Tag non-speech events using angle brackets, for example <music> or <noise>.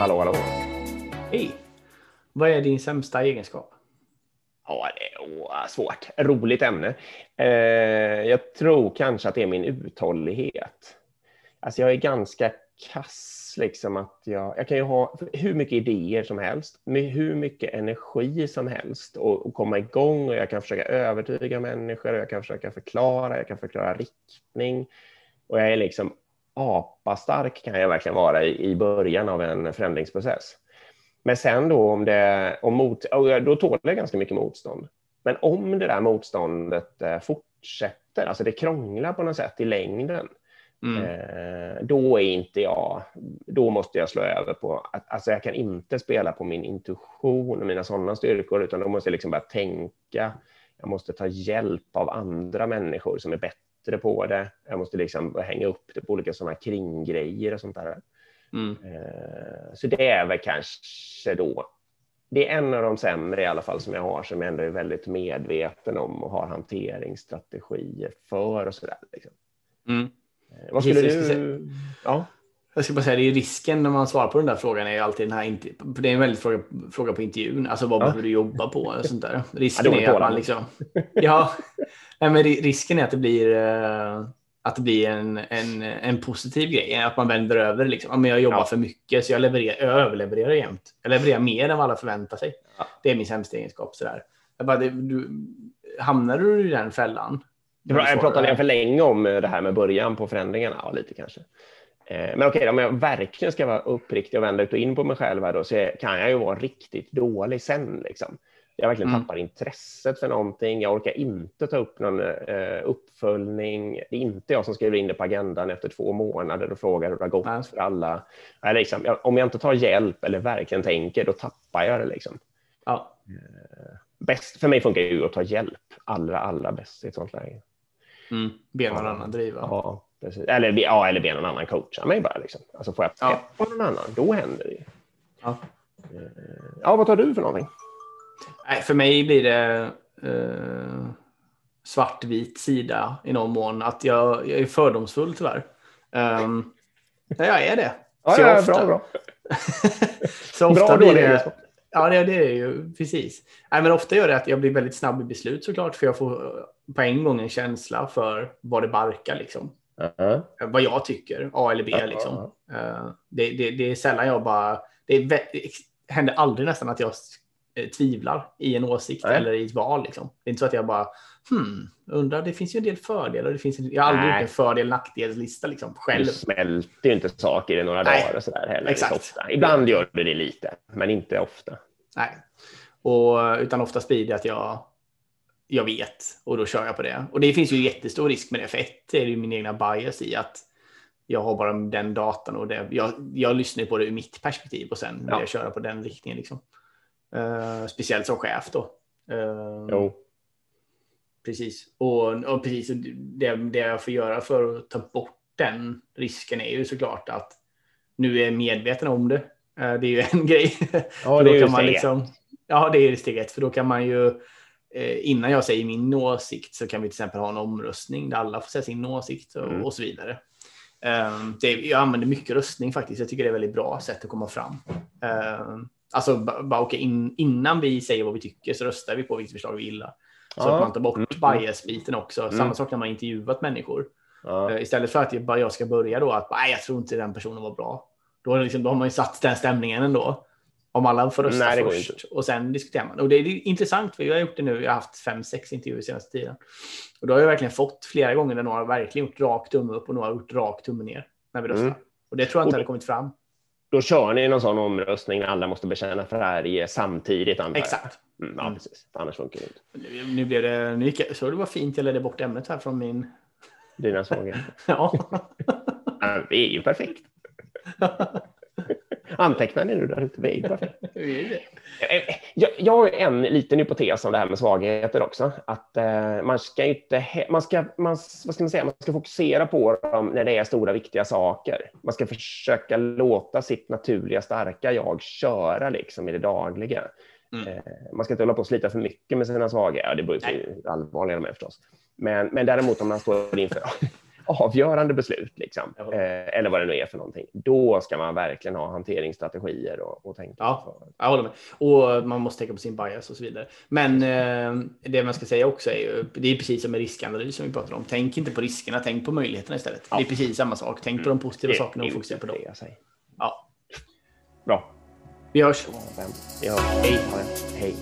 Hallå, hallå. Hej! Vad är din sämsta egenskap? Ja, det är svårt. Roligt ämne. Eh, jag tror kanske att det är min uthållighet. Alltså jag är ganska kass, liksom att jag, jag kan ju ha hur mycket idéer som helst, med hur mycket energi som helst och, och komma igång och jag kan försöka övertyga människor, och jag kan försöka förklara, jag kan förklara riktning och jag är liksom apastark kan jag verkligen vara i, i början av en förändringsprocess. Men sen då om det, om mot, då tål jag ganska mycket motstånd. Men om det där motståndet eh, fortsätter, alltså det krånglar på något sätt i längden, mm. eh, då är inte jag, då måste jag slå över på, att, alltså jag kan inte spela på min intuition och mina sådana styrkor, utan då måste jag liksom bara tänka, jag måste ta hjälp av andra människor som är bättre på det. Jag måste liksom hänga upp det på olika sådana kringgrejer och sånt där. Mm. Eh, så det är väl kanske då, det är en av de sämre i alla fall som jag har som jag ändå är väldigt medveten om och har hanteringsstrategier för och sådär. Liksom. Mm. Eh, vad skulle du... Ja. Jag ska bara säga, det är risken när man svarar på den där frågan är ju alltid den här, det är en väldigt fråga, fråga på intervjun, alltså vad ja. behöver du jobba på och sånt där. Risken ja, är att man liksom, <laughs> ja, nej, men risken är att det blir uh, att det blir en, en, en positiv grej. Att man vänder över. Liksom. Men jag jobbar ja. för mycket så jag, levererar, jag överlevererar jämt. Jag levererar mer än vad alla förväntar sig. Ja. Det är min sämsta egenskap. Sådär. Jag bara, det, du, hamnar du i den fällan? Jag pratade för länge om det här med början på förändringarna. Ja, lite kanske. Eh, men okej, om jag verkligen ska vara uppriktig och vända ut och in på mig själv då, så kan jag ju vara riktigt dålig sen. Liksom. Jag verkligen mm. tappar intresset för någonting. Jag orkar inte ta upp någon eh, uppföljning. Det är inte jag som skriver in det på agendan efter två månader och frågar hur det har gått Nej. för alla. Jag liksom, jag, om jag inte tar hjälp eller verkligen tänker, då tappar jag det. Liksom. Ja. Eh, bäst för mig funkar ju att ta hjälp allra, allra bäst i ett sånt läge. Mm. Be någon ja. annan driva. Ja, precis. Eller, ja, eller be någon annan coacha mig bara. Liksom. Alltså får jag peppa ja. någon annan, då händer det. Ja. Eh, ja, vad tar du för någonting? Nej, för mig blir det eh, svartvit sida i någon mån. Att jag, jag är fördomsfull tyvärr. Um, ja, jag är det. Ja, så ja, ofta, bra, bra. <laughs> så ofta bra, blir det... Ja, det, det är ju precis. Nej, men ofta gör det att jag blir väldigt snabb i beslut såklart, för jag får på en gång en känsla för vad det barkar liksom. Uh -huh. Vad jag tycker, A eller B uh -huh. liksom. Uh, det, det, det, är sällan jag bara, det, är, det händer aldrig nästan att jag Eh, tvivlar i en åsikt Nej. eller i ett val. Liksom. Det är inte så att jag bara, hmm, undrar, det finns ju en del fördelar. Det finns en, jag har aldrig gjort en fördel nackdelslista liksom, själv. Du smälter ju inte saker i några Nej. dagar och sådär heller. Exakt. Ibland gör du det lite, men inte ofta. Nej, och, utan oftast blir det att jag, jag vet och då kör jag på det. Och det finns ju jättestor risk med det. För ett är det ju min egna bias i att jag har bara den datan och det, jag, jag lyssnar på det ur mitt perspektiv och sen vill ja. jag köra på den riktningen. Liksom. Uh, speciellt som chef då. Uh, jo. Precis. Och, och precis det, det jag får göra för att ta bort den risken är ju såklart att nu är medveten om det. Uh, det är ju <laughs> en grej. Ja, det är ju steg liksom, Ja, det är steg ett. För då kan man ju innan jag säger min åsikt så kan vi till exempel ha en omröstning där alla får säga sin åsikt och, mm. och så vidare. Det, jag använder mycket röstning faktiskt. Jag tycker det är ett väldigt bra sätt att komma fram. Alltså bara okay, in, innan vi säger vad vi tycker så röstar vi på vilket förslag vi gillar. Så ja. att man tar bort mm. bias-biten också. Mm. Samma sak när man intervjuat människor. Ja. Uh, istället för att jag, bara jag ska börja då att nej, jag tror inte den personen var bra. Då, liksom, då har man ju satt den stämningen ändå. Om alla får rösta nej, först och sen diskuterar man. Och det är intressant för jag har gjort det nu. Jag har haft fem, sex intervjuer senaste tiden. Och då har jag verkligen fått flera gånger där några har verkligen gjort rak tumme upp och några har gjort rak tumme ner när vi röstar. Mm. Och det tror jag inte hade kommit fram då kör ni någon sån omröstning när alla måste bekänna färg samtidigt. Antar Exakt. Mm, ja, precis. Annars funkar det inte. Nu, nu blev det, nu gick, så det var fint, jag ledde bort ämnet här från min... Dina <laughs> svagheter. ja. ja. Det är ju perfekt. <laughs> Antecknar ni nu där ute? <laughs> Det är perfekt. Jag, jag har en liten hypotes om det här med svagheter också. Att eh, man ska inte, man ska, man, vad ska man säga, man ska fokusera på dem när det är stora viktiga saker. Man ska försöka låta sitt naturliga starka jag köra liksom i det dagliga. Mm. Eh, man ska inte hålla på och slita för mycket med sina svagheter. Ja, det beror på hur allvarliga de är förstås. Men, men däremot om man står inför <laughs> avgörande beslut, liksom, eh, eller vad det nu är för någonting, då ska man verkligen ha hanteringsstrategier och, och tänka. Ja, jag håller med. Och man måste tänka på sin bias och så vidare. Men eh, det man ska säga också är ju, det är precis som med riskanalys som vi pratar om. Tänk inte på riskerna, tänk på möjligheterna istället. Ja. Det är precis samma sak. Tänk på de positiva det, sakerna och fokusera på dem. Ja. Bra. Vi hörs. Vi hörs. Hej. Hej.